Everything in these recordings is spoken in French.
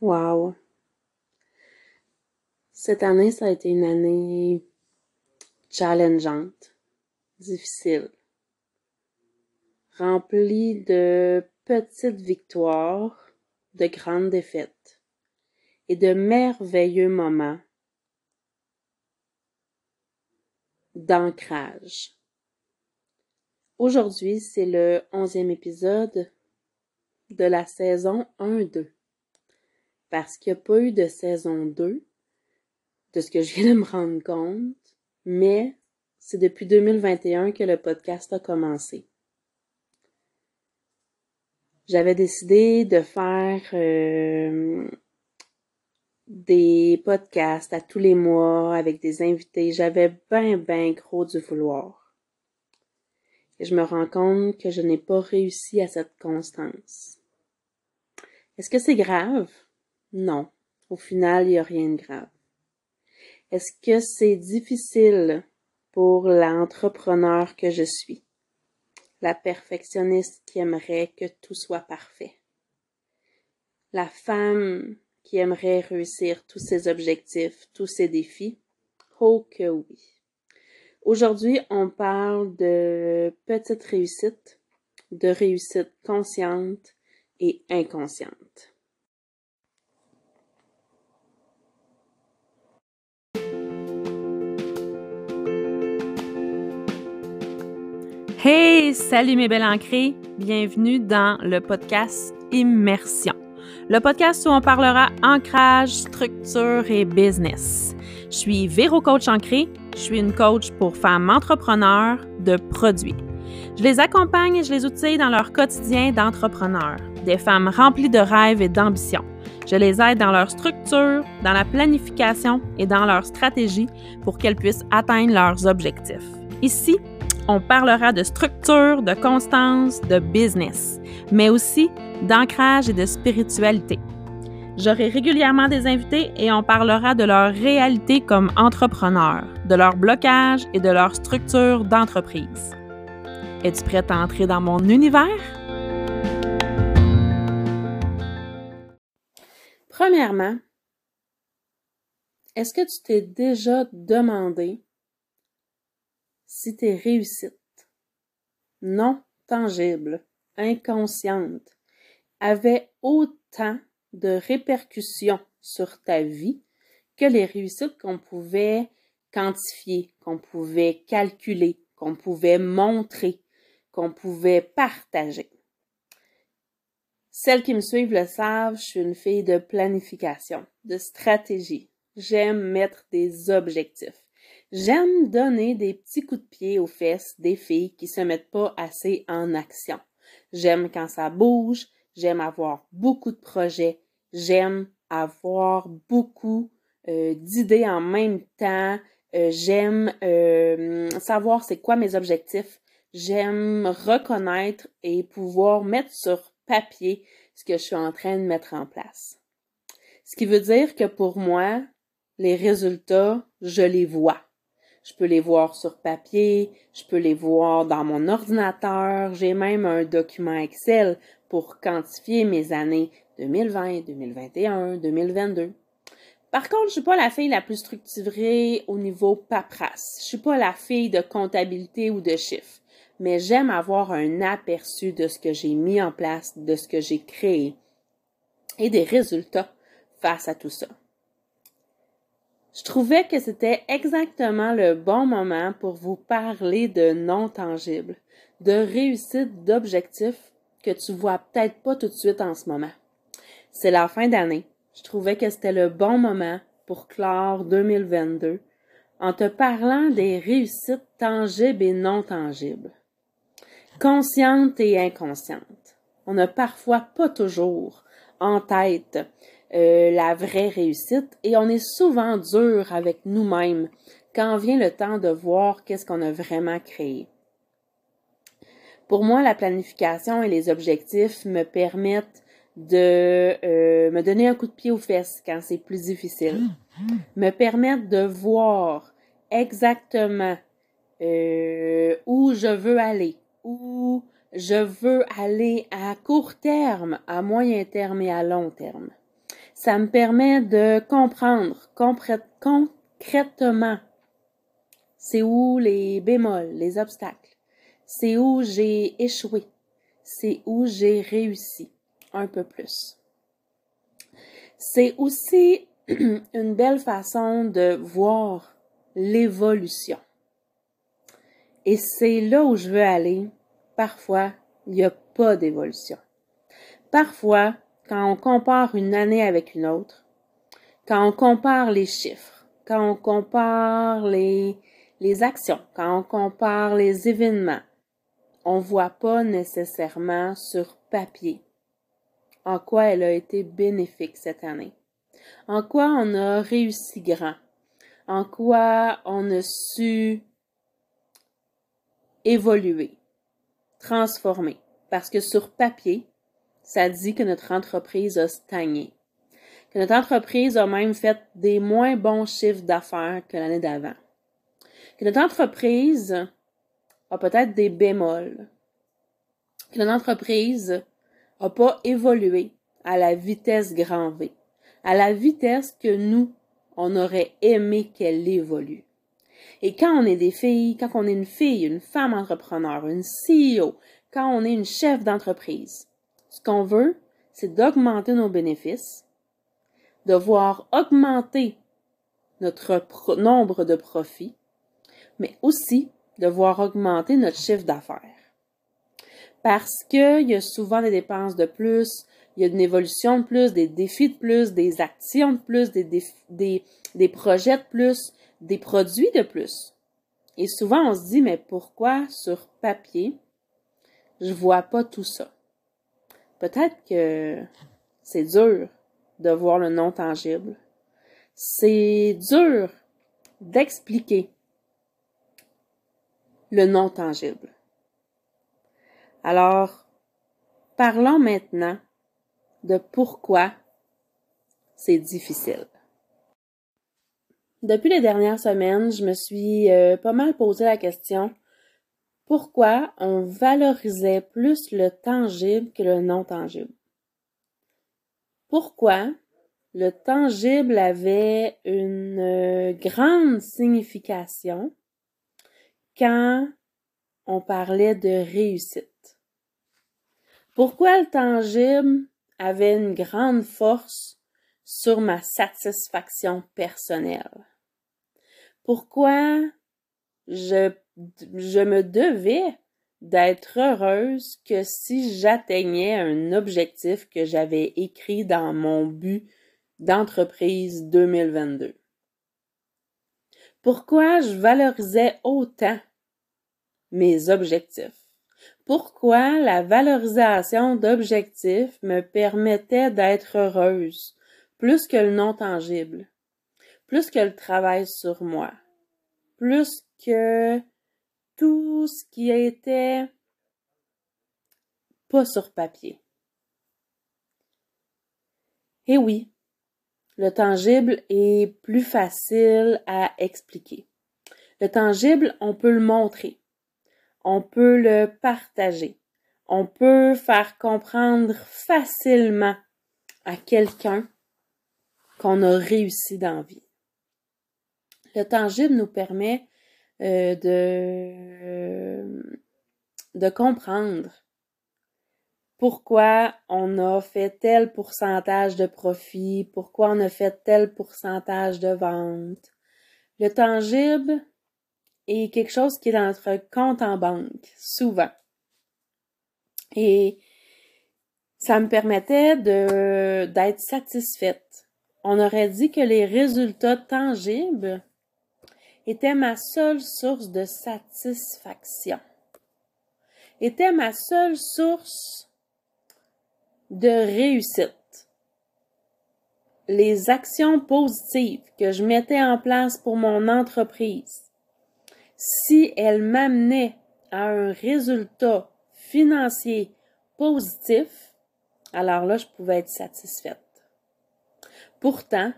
Wow. Cette année, ça a été une année challengeante, difficile, remplie de petites victoires, de grandes défaites et de merveilleux moments d'ancrage. Aujourd'hui, c'est le onzième épisode de la saison 1-2. Parce qu'il n'y a pas eu de saison 2, de ce que je viens de me rendre compte, mais c'est depuis 2021 que le podcast a commencé. J'avais décidé de faire euh, des podcasts à tous les mois avec des invités. J'avais bien, bien gros du vouloir. Et je me rends compte que je n'ai pas réussi à cette constance. Est-ce que c'est grave? Non. Au final, il n'y a rien de grave. Est-ce que c'est difficile pour l'entrepreneur que je suis? La perfectionniste qui aimerait que tout soit parfait. La femme qui aimerait réussir tous ses objectifs, tous ses défis? Oh que oui. Aujourd'hui, on parle de petites réussites, de réussites conscientes et inconscientes. Hey, salut mes belles ancrées, bienvenue dans le podcast Immersion le podcast où on parlera ancrage, structure et business. Je suis Véro Coach Ancré. Je suis une coach pour femmes entrepreneurs de produits. Je les accompagne et je les outille dans leur quotidien d'entrepreneur. Des femmes remplies de rêves et d'ambition. Je les aide dans leur structure, dans la planification et dans leur stratégie pour qu'elles puissent atteindre leurs objectifs. Ici, on parlera de structure, de constance, de business, mais aussi d'ancrage et de spiritualité. J'aurai régulièrement des invités et on parlera de leur réalité comme entrepreneurs, de leur blocage et de leur structure d'entreprise. Es-tu prête à entrer dans mon univers? Premièrement, est-ce que tu t'es déjà demandé si tes réussites non tangibles, inconscientes, avaient autant de répercussions sur ta vie que les réussites qu'on pouvait quantifier, qu'on pouvait calculer, qu'on pouvait montrer, qu'on pouvait partager. Celles qui me suivent le savent, je suis une fille de planification, de stratégie. J'aime mettre des objectifs. J'aime donner des petits coups de pied aux fesses des filles qui se mettent pas assez en action. J'aime quand ça bouge, j'aime avoir beaucoup de projets, j'aime avoir beaucoup euh, d'idées en même temps, euh, j'aime euh, savoir c'est quoi mes objectifs, j'aime reconnaître et pouvoir mettre sur papier ce que je suis en train de mettre en place. Ce qui veut dire que pour moi, les résultats, je les vois. Je peux les voir sur papier, je peux les voir dans mon ordinateur, j'ai même un document Excel pour quantifier mes années 2020, 2021, 2022. Par contre, je suis pas la fille la plus structurée au niveau paperasse. Je suis pas la fille de comptabilité ou de chiffres. Mais j'aime avoir un aperçu de ce que j'ai mis en place, de ce que j'ai créé et des résultats face à tout ça. Je trouvais que c'était exactement le bon moment pour vous parler de non tangible, de réussite d'objectifs que tu vois peut-être pas tout de suite en ce moment. C'est la fin d'année. Je trouvais que c'était le bon moment pour clore 2022 en te parlant des réussites tangibles et non tangibles. Conscientes et inconscientes. On n'a parfois pas toujours en tête euh, la vraie réussite et on est souvent dur avec nous-mêmes quand vient le temps de voir qu'est-ce qu'on a vraiment créé. Pour moi, la planification et les objectifs me permettent de euh, me donner un coup de pied aux fesses quand c'est plus difficile, me permettent de voir exactement euh, où je veux aller, où je veux aller à court terme, à moyen terme et à long terme. Ça me permet de comprendre concrètement c'est où les bémols, les obstacles, c'est où j'ai échoué, c'est où j'ai réussi un peu plus. C'est aussi une belle façon de voir l'évolution. Et c'est là où je veux aller. Parfois, il n'y a pas d'évolution. Parfois, quand on compare une année avec une autre, quand on compare les chiffres, quand on compare les, actions, quand on compare les événements, on voit pas nécessairement sur papier en quoi elle a été bénéfique cette année, en quoi on a réussi grand, en quoi on a su évoluer, transformer. Parce que sur papier, ça dit que notre entreprise a stagné, que notre entreprise a même fait des moins bons chiffres d'affaires que l'année d'avant, que notre entreprise a peut-être des bémols, que notre entreprise n'a pas évolué à la vitesse grand V, à la vitesse que nous, on aurait aimé qu'elle évolue. Et quand on est des filles, quand on est une fille, une femme entrepreneur, une CEO, quand on est une chef d'entreprise, ce qu'on veut, c'est d'augmenter nos bénéfices, de voir augmenter notre nombre de profits, mais aussi de voir augmenter notre chiffre d'affaires. Parce qu'il y a souvent des dépenses de plus, il y a une évolution de plus, des défis de plus, des actions de plus, des, projets de plus, des produits de plus. Et souvent, on se dit, mais pourquoi sur papier, je vois pas tout ça? Peut-être que c'est dur de voir le non tangible. C'est dur d'expliquer le non tangible. Alors, parlons maintenant de pourquoi c'est difficile. Depuis les dernières semaines, je me suis euh, pas mal posé la question pourquoi on valorisait plus le tangible que le non tangible. Pourquoi le tangible avait une euh, grande signification quand on parlait de réussite? Pourquoi le tangible avait une grande force sur ma satisfaction personnelle? Pourquoi je, je me devais d'être heureuse que si j'atteignais un objectif que j'avais écrit dans mon but d'entreprise 2022. Pourquoi je valorisais autant mes objectifs? Pourquoi la valorisation d'objectifs me permettait d'être heureuse plus que le non tangible, plus que le travail sur moi, plus que tout ce qui était pas sur papier. Et oui, le tangible est plus facile à expliquer. Le tangible, on peut le montrer on peut le partager. On peut faire comprendre facilement à quelqu'un qu'on a réussi dans vie. Le tangible nous permet euh, de, de comprendre pourquoi on a fait tel pourcentage de profit, pourquoi on a fait tel pourcentage de vente. Le tangible et quelque chose qui est dans notre compte en banque, souvent. Et ça me permettait de, d'être satisfaite. On aurait dit que les résultats tangibles étaient ma seule source de satisfaction. Étaient ma seule source de réussite. Les actions positives que je mettais en place pour mon entreprise si elle m'amenait à un résultat financier positif, alors là, je pouvais être satisfaite. Pourtant,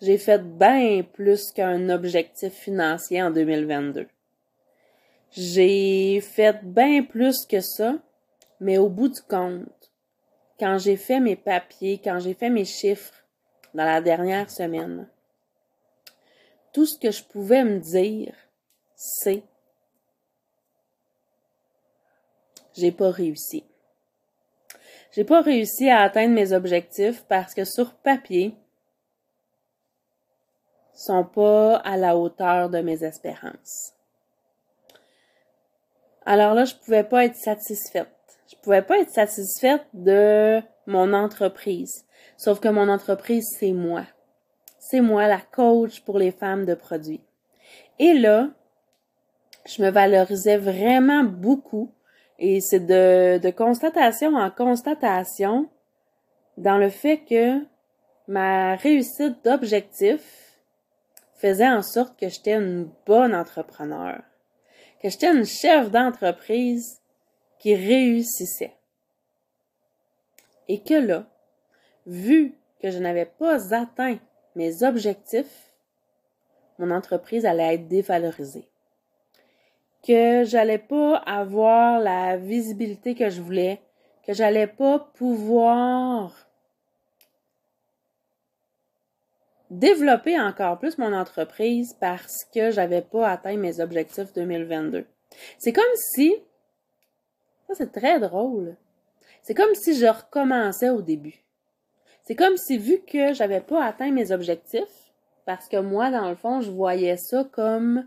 j'ai fait bien plus qu'un objectif financier en 2022. J'ai fait bien plus que ça, mais au bout du compte, quand j'ai fait mes papiers, quand j'ai fait mes chiffres dans la dernière semaine, tout ce que je pouvais me dire, c'est j'ai pas réussi. J'ai pas réussi à atteindre mes objectifs parce que sur papier, sont pas à la hauteur de mes espérances. Alors là, je pouvais pas être satisfaite. Je pouvais pas être satisfaite de mon entreprise. Sauf que mon entreprise, c'est moi. C'est moi, la coach pour les femmes de produits. Et là, je me valorisais vraiment beaucoup. Et c'est de, de constatation en constatation dans le fait que ma réussite d'objectif faisait en sorte que j'étais une bonne entrepreneur que j'étais une chef d'entreprise qui réussissait. Et que là, vu que je n'avais pas atteint mes objectifs, mon entreprise allait être dévalorisée. Que j'allais pas avoir la visibilité que je voulais, que j'allais pas pouvoir développer encore plus mon entreprise parce que j'avais pas atteint mes objectifs 2022. C'est comme si, ça c'est très drôle, c'est comme si je recommençais au début. C'est comme si vu que j'avais pas atteint mes objectifs, parce que moi dans le fond je voyais ça comme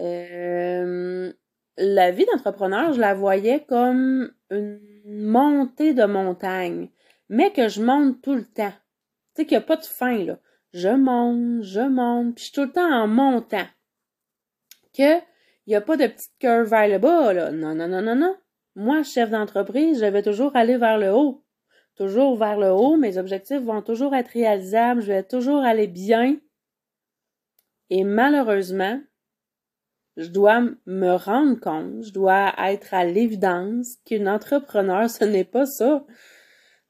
euh, la vie d'entrepreneur, je la voyais comme une montée de montagne, mais que je monte tout le temps. Tu sais qu'il n'y a pas de fin, là je monte, je monte, puis je suis tout le temps en montant. Que il n'y a pas de petite curve vers le bas, là. Non, non, non, non, non. Moi, chef d'entreprise, je vais toujours aller vers le haut. Toujours vers le haut, mes objectifs vont toujours être réalisables, je vais toujours aller bien. Et malheureusement, je dois me rendre compte, je dois être à l'évidence qu'une entrepreneur, ce n'est pas ça.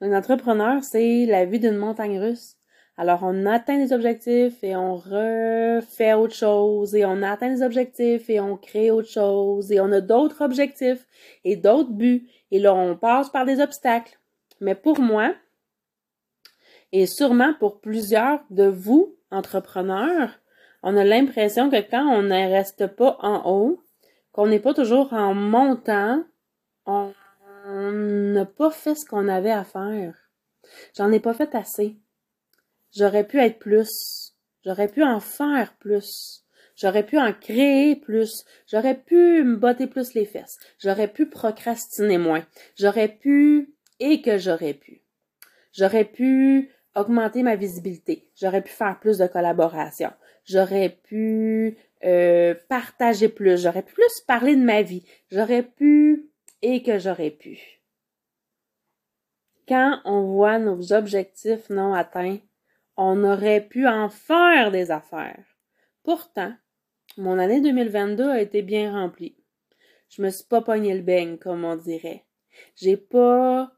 Un entrepreneur, c'est la vie d'une montagne russe. Alors, on atteint les objectifs et on refait autre chose et on atteint les objectifs et on crée autre chose et on a d'autres objectifs et d'autres buts et là, on passe par des obstacles. Mais pour moi, et sûrement pour plusieurs de vous, entrepreneurs, on a l'impression que quand on ne reste pas en haut, qu'on n'est pas toujours en montant, on n'a pas fait ce qu'on avait à faire. J'en ai pas fait assez. J'aurais pu être plus. J'aurais pu en faire plus. J'aurais pu en créer plus. J'aurais pu me botter plus les fesses. J'aurais pu procrastiner moins. J'aurais pu et que j'aurais pu. J'aurais pu augmenter ma visibilité. J'aurais pu faire plus de collaboration. J'aurais pu euh, partager plus. J'aurais pu plus parler de ma vie. J'aurais pu et que j'aurais pu. Quand on voit nos objectifs non atteints, on aurait pu en faire des affaires. Pourtant, mon année 2022 a été bien remplie. Je me suis pas pogné le beigne, comme on dirait. J'ai pas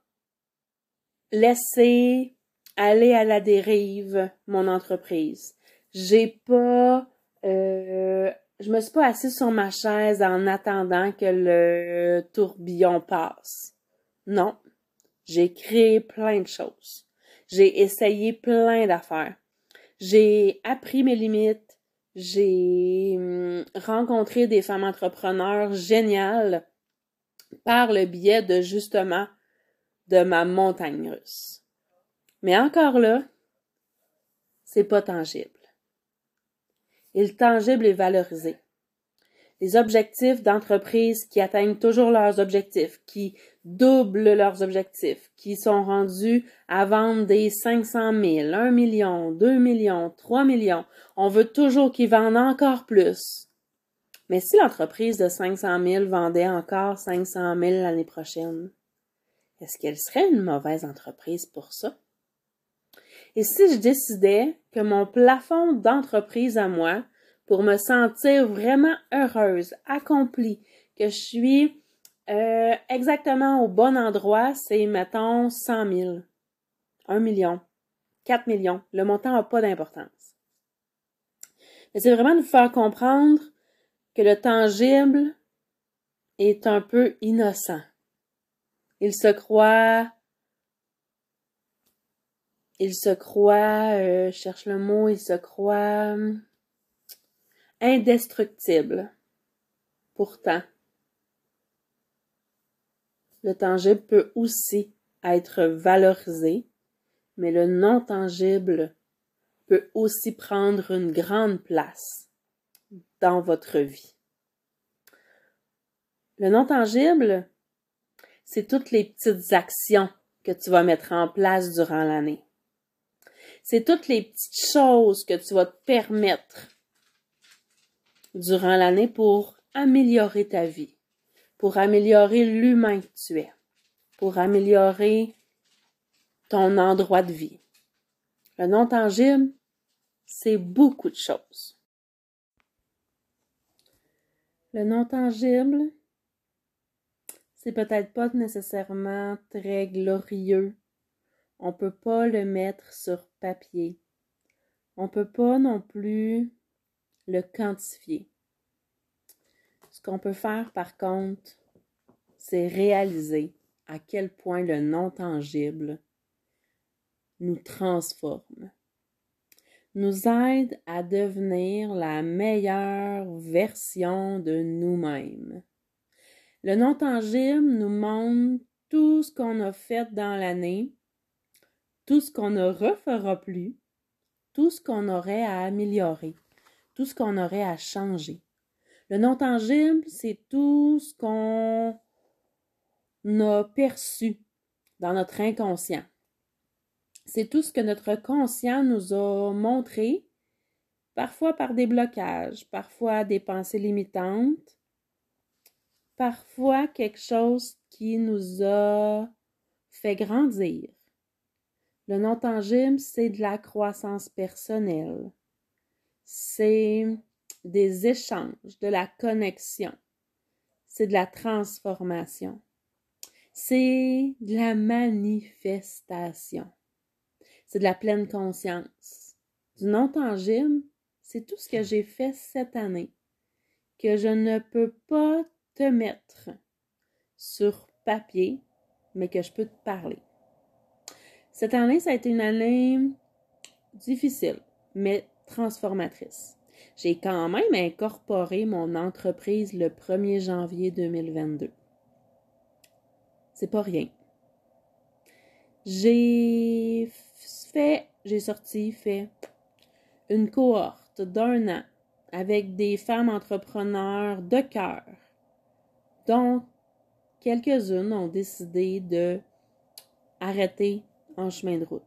laissé aller à la dérive mon entreprise. J'ai pas euh, je me suis pas assise sur ma chaise en attendant que le tourbillon passe. Non. J'ai créé plein de choses. J'ai essayé plein d'affaires. J'ai appris mes limites. J'ai hum, rencontré des femmes entrepreneurs géniales par le biais de justement de ma montagne russe. Mais encore là, c'est pas tangible. Et le tangible est valorisé les objectifs d'entreprise qui atteignent toujours leurs objectifs, qui doublent leurs objectifs, qui sont rendus à vendre des 500 000, 1 million, 2 millions, 3 millions. On veut toujours qu'ils vendent encore plus. Mais si l'entreprise de 500 000 vendait encore 500 000 l'année prochaine, est-ce qu'elle serait une mauvaise entreprise pour ça? Et si je décidais que mon plafond d'entreprise à moi pour me sentir vraiment heureuse, accomplie, que je suis euh, exactement au bon endroit, c'est, mettons, 100 000, 1 million, 4 millions. Le montant n'a pas d'importance. Mais c'est vraiment de faire comprendre que le tangible est un peu innocent. Il se croit il se croit, euh, je cherche le mot, il se croit hum, indestructible. Pourtant, le tangible peut aussi être valorisé, mais le non tangible peut aussi prendre une grande place dans votre vie. Le non tangible, c'est toutes les petites actions que tu vas mettre en place durant l'année. C'est toutes les petites choses que tu vas te permettre durant l'année pour améliorer ta vie, pour améliorer l'humain que tu es, pour améliorer ton endroit de vie. Le non tangible, c'est beaucoup de choses. Le non tangible, c'est peut-être pas nécessairement très glorieux. On peut pas le mettre sur papier. On peut pas non plus le quantifier. Ce qu'on peut faire par contre, c'est réaliser à quel point le non tangible nous transforme, nous aide à devenir la meilleure version de nous-mêmes. Le non tangible nous montre tout ce qu'on a fait dans l'année, tout ce qu'on ne refera plus, tout ce qu'on aurait à améliorer, tout ce qu'on aurait à changer. Le non tangible, c'est tout ce qu'on a perçu dans notre inconscient. C'est tout ce que notre conscient nous a montré, parfois par des blocages, parfois des pensées limitantes, parfois quelque chose qui nous a fait grandir. Le non tangible, c'est de la croissance personnelle. C'est des échanges, de la connexion. C'est de la transformation. C'est de la manifestation c'est de la pleine conscience. Du non tangible, c'est tout ce que j'ai fait cette année, que je ne peux pas te mettre sur papier, mais que je peux te parler. Cette année, ça a été une année difficile, mais transformatrice. J'ai quand même incorporé mon entreprise le 1er janvier 2022. C'est pas rien. J'ai fait, j'ai sorti, fait une cohorte d'un an avec des femmes entrepreneurs de cœur, dont quelques-unes ont décidé de arrêter en chemin de route.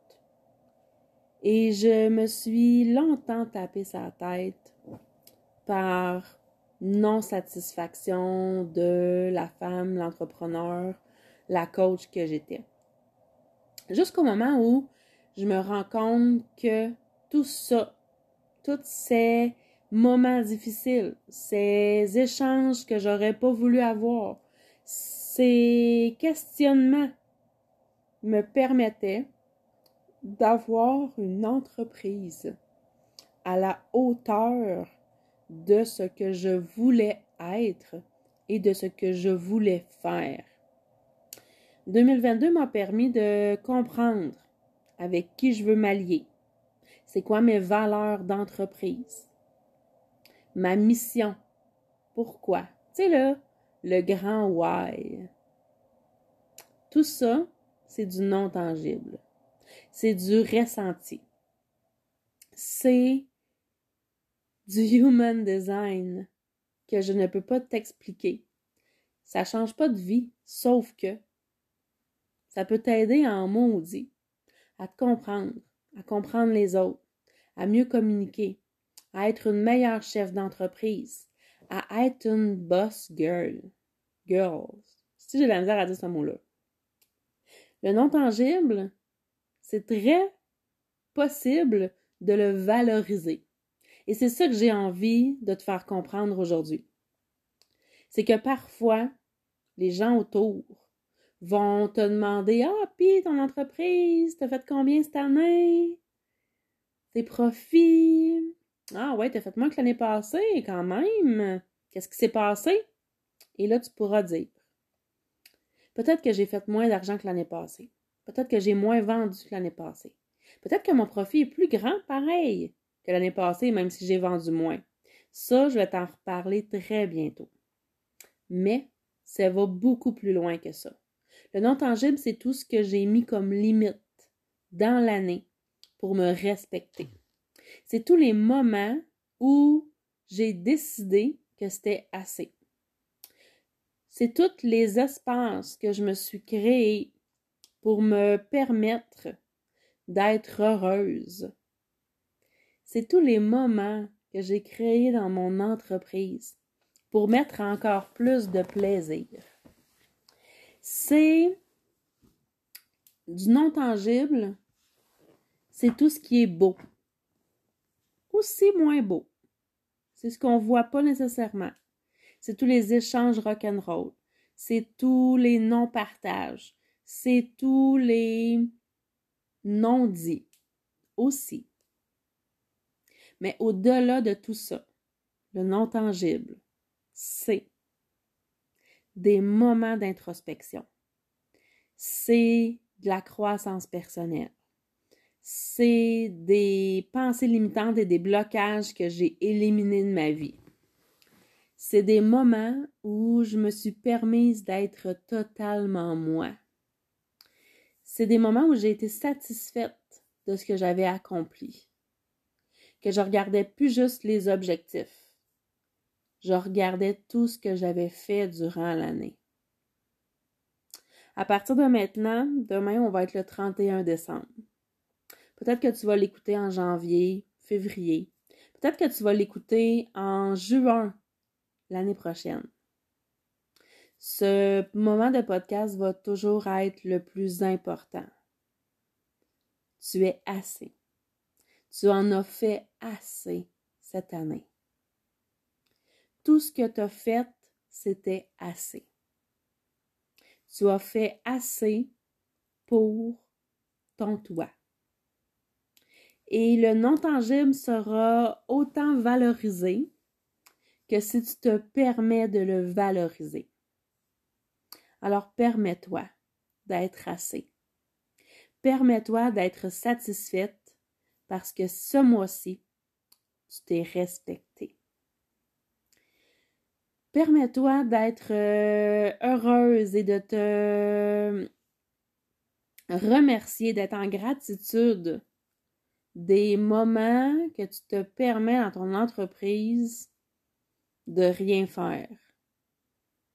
Et je me suis longtemps tapé sa tête par non-satisfaction de la femme, l'entrepreneur, la coach que j'étais. Jusqu'au moment où je me rends compte que tout ça, tous ces moments difficiles, ces échanges que j'aurais pas voulu avoir, ces questionnements me permettaient d'avoir une entreprise à la hauteur de ce que je voulais être et de ce que je voulais faire. 2022 m'a permis de comprendre avec qui je veux m'allier. C'est quoi mes valeurs d'entreprise? Ma mission? Pourquoi? Tu sais, là, le grand why. Tout ça, c'est du non tangible. C'est du ressenti. C'est du human design que je ne peux pas t'expliquer. Ça change pas de vie, sauf que ça peut t'aider en maudit à te comprendre, à comprendre les autres, à mieux communiquer, à être une meilleure chef d'entreprise, à être une boss girl. Girls. Si j'ai la misère à dire ce mot-là. Le non tangible, c'est très possible de le valoriser. Et c'est ça que j'ai envie de te faire comprendre aujourd'hui. C'est que parfois, les gens autour vont te demander Ah, puis ton entreprise, t'as fait combien cette année? Tes profits? Ah ouais, t'as fait moins que l'année passée quand même. Qu'est-ce qui s'est passé? Et là, tu pourras dire Peut-être que j'ai fait moins d'argent que l'année passée. Peut-être que j'ai moins vendu que l'année passée. Peut-être que mon profit est plus grand, pareil, que l'année passée, même si j'ai vendu moins. Ça, je vais t'en reparler très bientôt. Mais ça va beaucoup plus loin que ça. Le non tangible, c'est tout ce que j'ai mis comme limite dans l'année pour me respecter. C'est tous les moments où j'ai décidé que c'était assez. C'est tous les espaces que je me suis créés pour me permettre d'être heureuse. C'est tous les moments que j'ai créés dans mon entreprise pour mettre encore plus de plaisir. C'est du non tangible, c'est tout ce qui est beau. Aussi moins beau. C'est ce qu'on voit pas nécessairement. C'est tous les échanges rock'n'roll. C'est tous les non-partages. C'est tous les non-dits aussi. Mais au-delà de tout ça, le non-tangible, c'est des moments d'introspection. C'est de la croissance personnelle. C'est des pensées limitantes et des blocages que j'ai éliminés de ma vie. C'est des moments où je me suis permise d'être totalement moi. C'est des moments où j'ai été satisfaite de ce que j'avais accompli. Que je regardais plus juste les objectifs. Je regardais tout ce que j'avais fait durant l'année. À partir de maintenant, demain, on va être le 31 décembre. Peut-être que tu vas l'écouter en janvier, février. Peut-être que tu vas l'écouter en juin l'année prochaine. Ce moment de podcast va toujours être le plus important. Tu es assez. Tu en as fait assez cette année. Tout ce que tu as fait, c'était assez. Tu as fait assez pour ton toi. Et le non tangible sera autant valorisé que si tu te permets de le valoriser. Alors permets-toi d'être assez. Permets-toi d'être satisfaite parce que ce mois-ci, tu t'es respecté. Permets-toi d'être euh, heureuse et de te remercier, d'être en gratitude des moments que tu te permets dans ton entreprise de rien faire.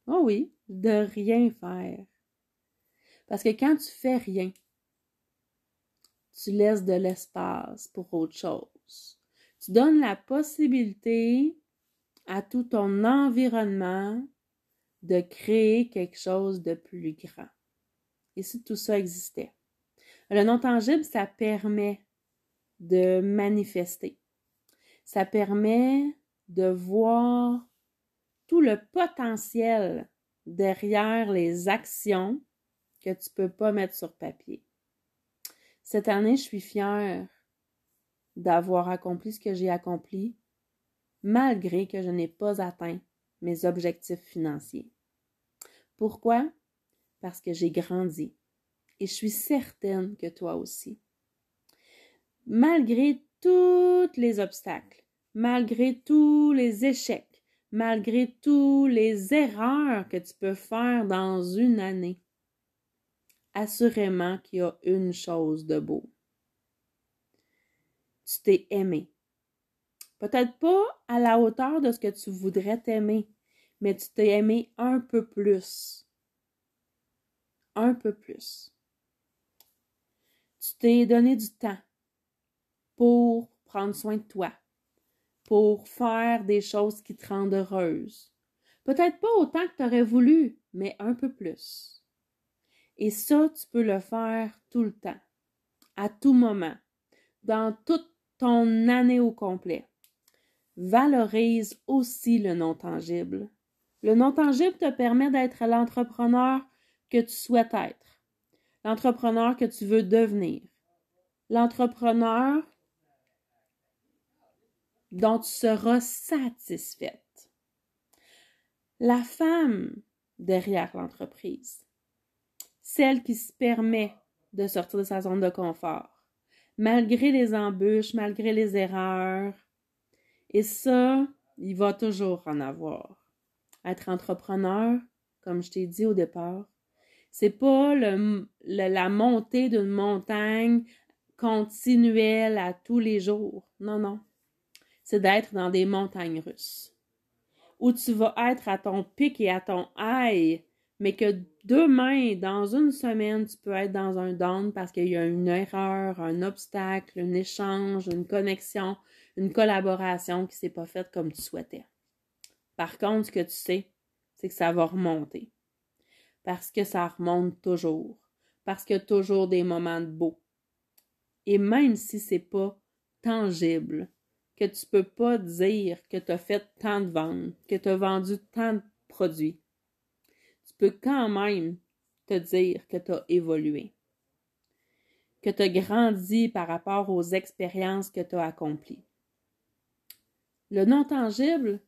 Oh oui, de rien faire. Parce que quand tu fais rien, tu laisses de l'espace pour autre chose. Tu donnes la possibilité à tout ton environnement de créer quelque chose de plus grand. Et si tout ça existait? Le non tangible, ça permet de manifester. Ça permet de voir tout le potentiel derrière les actions que tu peux pas mettre sur papier. Cette année, je suis fière d'avoir accompli ce que j'ai accompli, malgré que je n'ai pas atteint mes objectifs financiers. Pourquoi? Parce que j'ai grandi et je suis certaine que toi aussi. Malgré tous les obstacles, malgré tous les échecs, malgré tous les erreurs que tu peux faire dans une année, assurément qu'il y a une chose de beau. Tu t'es aimé. Peut-être pas à la hauteur de ce que tu voudrais t'aimer, mais tu t'es aimé un peu plus. Un peu plus. Tu t'es donné du temps pour prendre soin de toi, pour faire des choses qui te rendent heureuse. Peut-être pas autant que tu aurais voulu, mais un peu plus. Et ça, tu peux le faire tout le temps, à tout moment, dans toute ton année au complet. Valorise aussi le non tangible. Le non tangible te permet d'être l'entrepreneur que tu souhaites être, l'entrepreneur que tu veux devenir, l'entrepreneur dont tu seras satisfaite. La femme derrière l'entreprise, celle qui se permet de sortir de sa zone de confort, malgré les embûches, malgré les erreurs. Et ça, il va toujours en avoir. Être entrepreneur, comme je t'ai dit au départ, c'est pas le, la montée d'une montagne continuelle à tous les jours. Non, non. C'est d'être dans des montagnes russes. Où tu vas être à ton pic et à ton high, mais que demain, dans une semaine, tu peux être dans un down parce qu'il y a une erreur, un obstacle, un échange, une connexion, une collaboration qui s'est pas faite comme tu souhaitais. Par contre, ce que tu sais, c'est que ça va remonter. Parce que ça remonte toujours. Parce qu'il y a toujours des moments de beau. Et même si c'est pas tangible, que tu peux pas dire que tu as fait tant de ventes, que tu as vendu tant de produits, tu peux quand même te dire que tu as évolué, que tu as grandi par rapport aux expériences que tu as accomplies. Le non tangible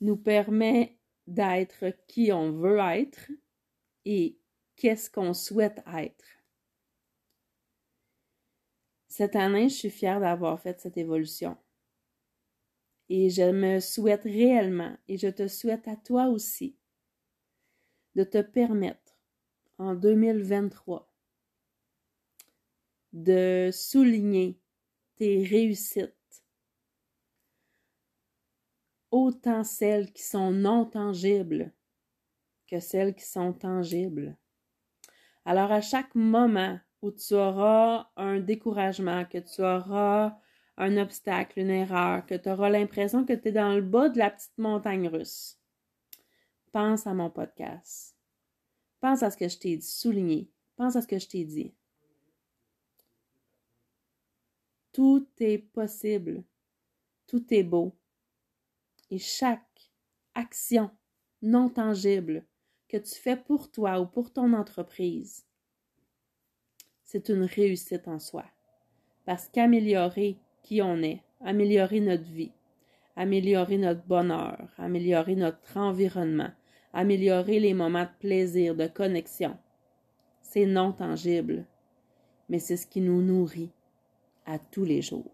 nous permet d'être qui on veut être et qu'est-ce qu'on souhaite être. Cette année, je suis fière d'avoir fait cette évolution. Et je me souhaite réellement, et je te souhaite à toi aussi, de te permettre en 2023 de souligner tes réussites, autant celles qui sont non tangibles que celles qui sont tangibles. Alors à chaque moment où tu auras un découragement, que tu auras un obstacle, une erreur, que tu auras l'impression que tu es dans le bas de la petite montagne russe, pense à mon podcast. Pense à ce que je t'ai souligné. Pense à ce que je t'ai dit. Tout est possible. Tout est beau et chaque action non tangible que tu fais pour toi ou pour ton entreprise, c'est une réussite en soi. Parce qu'améliorer qui on est, améliorer notre vie, améliorer notre bonheur, améliorer notre environnement, améliorer les moments de plaisir, de connexion, c'est non tangible, mais c'est ce qui nous nourrit à tous les jours.